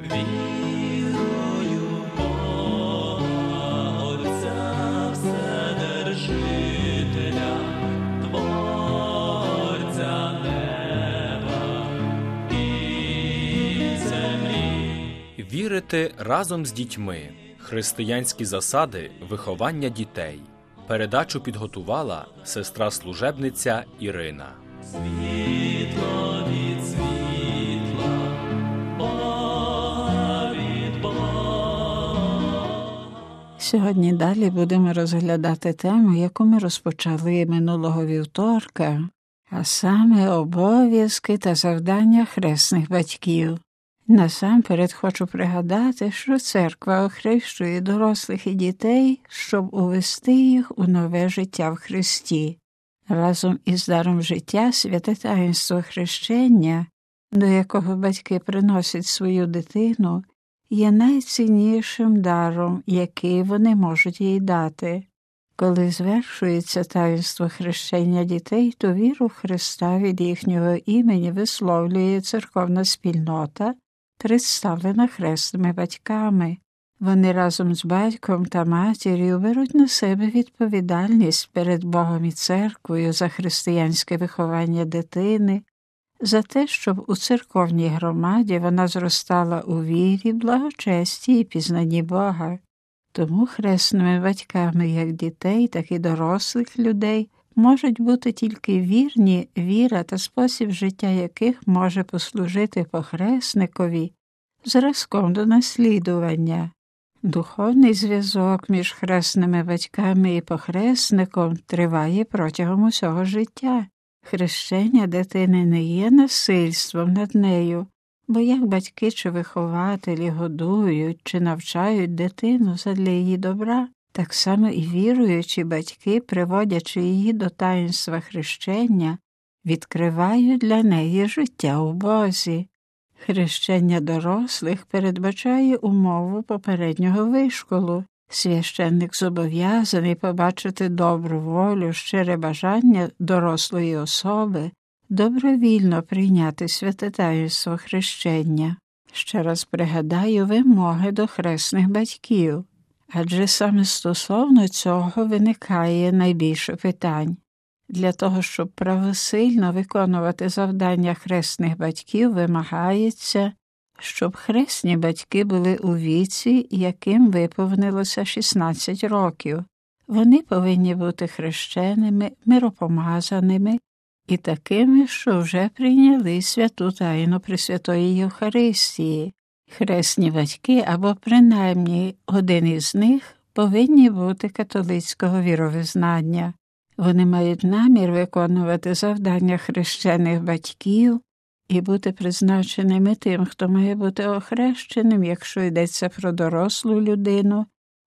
Вірую Бога, Отця Вседержителя, Творця неба і землі. Вірити разом з дітьми. Християнські засади виховання дітей. Передачу підготувала сестра служебниця Ірина. Сьогодні далі будемо розглядати тему, яку ми розпочали минулого вівторка, а саме обов'язки та завдання хресних батьків. Насамперед хочу пригадати, що церква охрещує дорослих і дітей, щоб увести їх у нове життя в Христі. Разом із даром життя святе таїнство хрещення, до якого батьки приносять свою дитину, є найціннішим даром, який вони можуть їй дати. Коли звершується таїнство хрещення дітей, то віру Христа від їхнього імені висловлює церковна спільнота, представлена хресними батьками. Вони разом з батьком та матір'ю беруть на себе відповідальність перед Богом і церквою за християнське виховання дитини, за те, щоб у церковній громаді вона зростала у вірі, благочесті і пізнанні Бога. Тому хресними батьками як дітей, так і дорослих людей можуть бути тільки вірні віра та спосіб життя яких може послужити похресникові зразком до наслідування. Духовний зв'язок між хресними батьками і похресником триває протягом усього життя. Хрещення дитини не є насильством над нею, бо як батьки чи вихователі годують чи навчають дитину задля її добра, так само і віруючі батьки, приводячи її до таїнства хрещення, відкривають для неї життя у Бозі. Хрещення дорослих передбачає умову попереднього вишколу. Священник зобов'язаний побачити добру волю, щире бажання дорослої особи, добровільно прийняти святе таїнство хрещення. Ще раз пригадаю вимоги до хресних батьків, адже саме стосовно цього виникає найбільше питань. Для того, щоб правосильно виконувати завдання хресних батьків, вимагається, щоб хресні батьки були у віці, яким виповнилося 16 років. Вони повинні бути хрещеними, миропомазаними і такими, що вже прийняли святу тайну Пресвятої Євхаристії. Хресні батьки або принаймні один із них повинні бути католицького віровизнання. Вони мають намір виконувати завдання хрещених батьків і бути призначеними тим, хто має бути охрещеним, якщо йдеться про дорослу людину,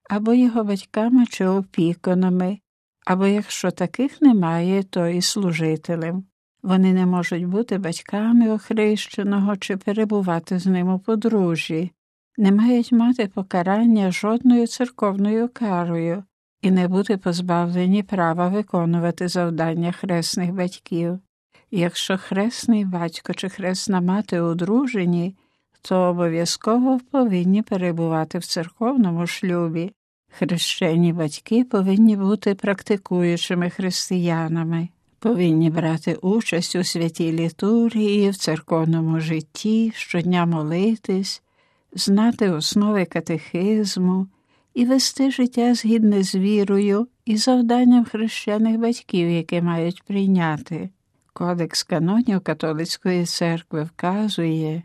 або його батьками чи опікунами, або якщо таких немає, то і служителем. Вони не можуть бути батьками охрещеного чи перебувати з ним у подружжі, не мають мати покарання жодною церковною карою і не бути позбавлені права виконувати завдання хресних батьків. Якщо хресний батько чи хресна мати одружені, то обов'язково повинні перебувати в церковному шлюбі. Хрещені батьки повинні бути практикуючими християнами, повинні брати участь у святій літургії, в церковному житті, щодня молитись, знати основи катехизму і вести життя згідне з вірою і завданням хрещених батьків, які мають прийняти. Кодекс канонів католицької церкви вказує,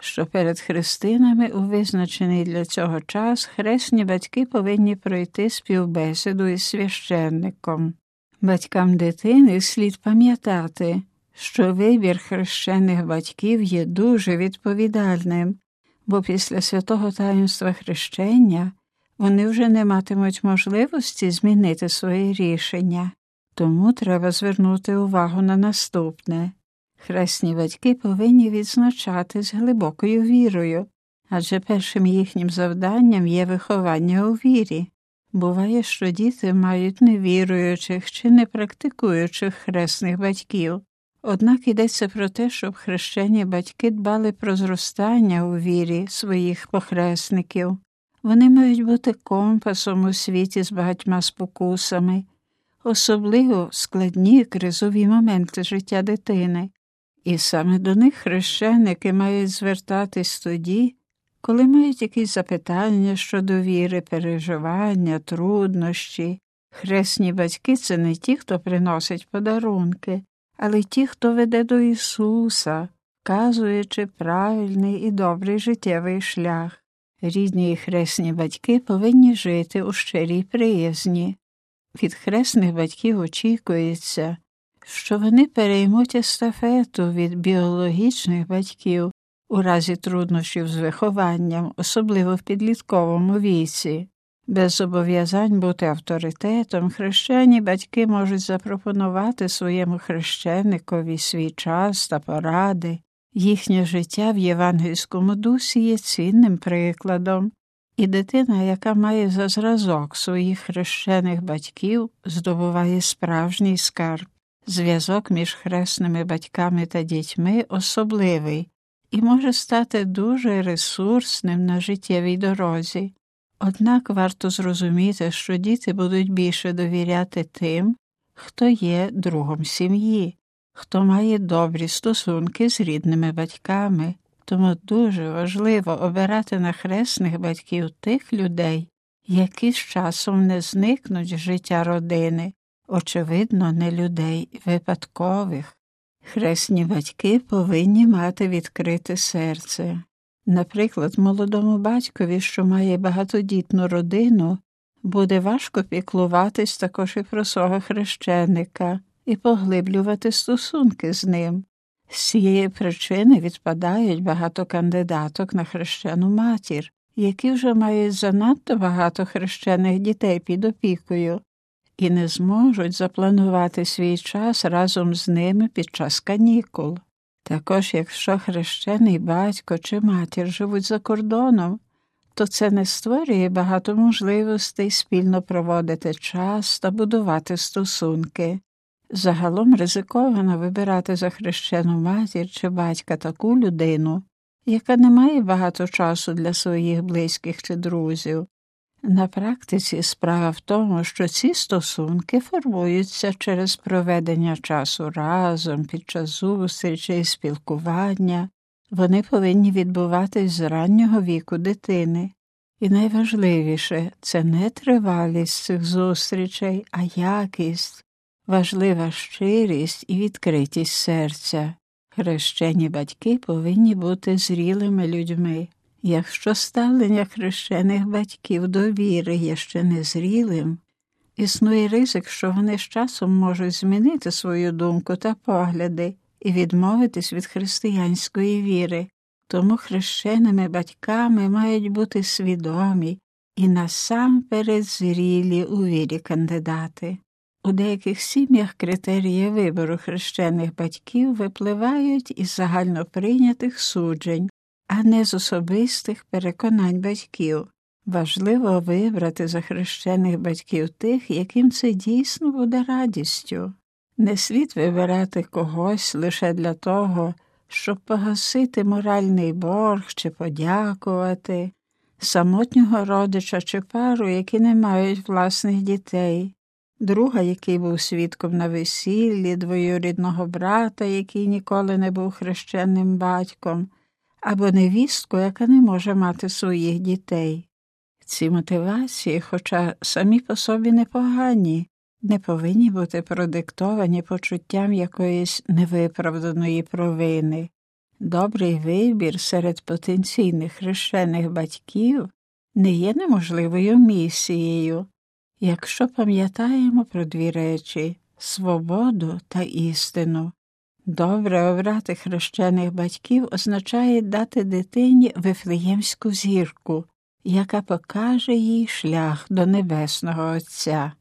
що перед христинами у визначений для цього час хресні батьки повинні пройти співбесіду із священником. Батькам дитини слід пам'ятати, що вибір хрещених батьків є дуже відповідальним, бо після святого таїнства хрещення вони вже не матимуть можливості змінити своє рішення, тому треба звернути увагу на наступне. Хресні батьки повинні відзначатись глибокою вірою, адже першим їхнім завданням є виховання у вірі. Буває, що діти мають невіруючих чи непрактикуючих хресних батьків. Однак йдеться про те, щоб хрещені батьки дбали про зростання у вірі своїх похресників. Вони мають бути компасом у світі з багатьма спокусами, особливо складні кризові моменти життя дитини. І саме до них хрещеники мають звертатись тоді, коли мають якісь запитання щодо віри, переживання, труднощі. Хресні батьки це не ті, хто приносить подарунки, але ті, хто веде до Ісуса, вказуючи правильний і добрий життєвий шлях. Рідні і хресні батьки повинні жити у щирій приязні. Від хресних батьків очікується, що вони переймуть естафету від біологічних батьків у разі труднощів з вихованням, особливо в підлітковому віці. Без зобов'язань бути авторитетом, хрещені батьки можуть запропонувати своєму хрещеникові свій час та поради. Їхнє життя в євангельському дусі є цінним прикладом, і дитина, яка має за зразок своїх хрещених батьків, здобуває справжній скарб. Зв'язок між хресними батьками та дітьми особливий і може стати дуже ресурсним на життєвій дорозі. Однак варто зрозуміти, що діти будуть більше довіряти тим, хто є другом сім'ї, хто має добрі стосунки з рідними батьками, тому дуже важливо обирати на хресних батьків тих людей, які з часом не зникнуть з життя родини, очевидно, не людей випадкових. Хресні батьки повинні мати відкрите серце. Наприклад, молодому батькові, що має багатодітну родину, буде важко піклуватись також і про свого хрещеника і поглиблювати стосунки з ним. З цієї причини відпадають багато кандидаток на хрещену матір, які вже мають занадто багато хрещених дітей під опікою і не зможуть запланувати свій час разом з ними під час канікул. Також, якщо хрещений батько чи матір живуть за кордоном, то це не створює багато можливостей спільно проводити час та будувати стосунки. Загалом ризиковано вибирати за хрещену матір чи батька таку людину, яка не має багато часу для своїх близьких чи друзів. На практиці справа в тому, що ці стосунки формуються через проведення часу разом під час зустрічей спілкування, вони повинні відбуватись з раннього віку дитини. І найважливіше це не тривалість цих зустрічей, а якість, важлива щирість і відкритість серця. Хрещені батьки повинні бути зрілими людьми. Якщо ставлення хрещених батьків до віри є ще незрілим, існує ризик, що вони з часом можуть змінити свою думку та погляди і відмовитись від християнської віри, тому хрещеними батьками мають бути свідомі і насамперед зрілі у вірі кандидати. У деяких сім'ях критерії вибору хрещених батьків випливають із загальноприйнятих суджень, а не з особистих переконань батьків. Важливо вибрати за хрещених батьків тих, яким це дійсно буде радістю. Не слід вибирати когось лише для того, щоб погасити моральний борг чи подякувати, самотнього родича чи пару, які не мають власних дітей, друга, який був свідком на весіллі, двоюрідного брата, який ніколи не був хрещенним батьком, або невістку, яка не може мати своїх дітей. Ці мотивації, хоча самі по собі непогані, не повинні бути продиктовані почуттям якоїсь невиправданої провини. Добрий вибір серед потенційних хрещених батьків не є неможливою місією, якщо пам'ятаємо про дві речі свободу та істину. Добре обрати хрещених батьків означає дати дитині вифлеємську зірку, яка покаже їй шлях до Небесного Отця.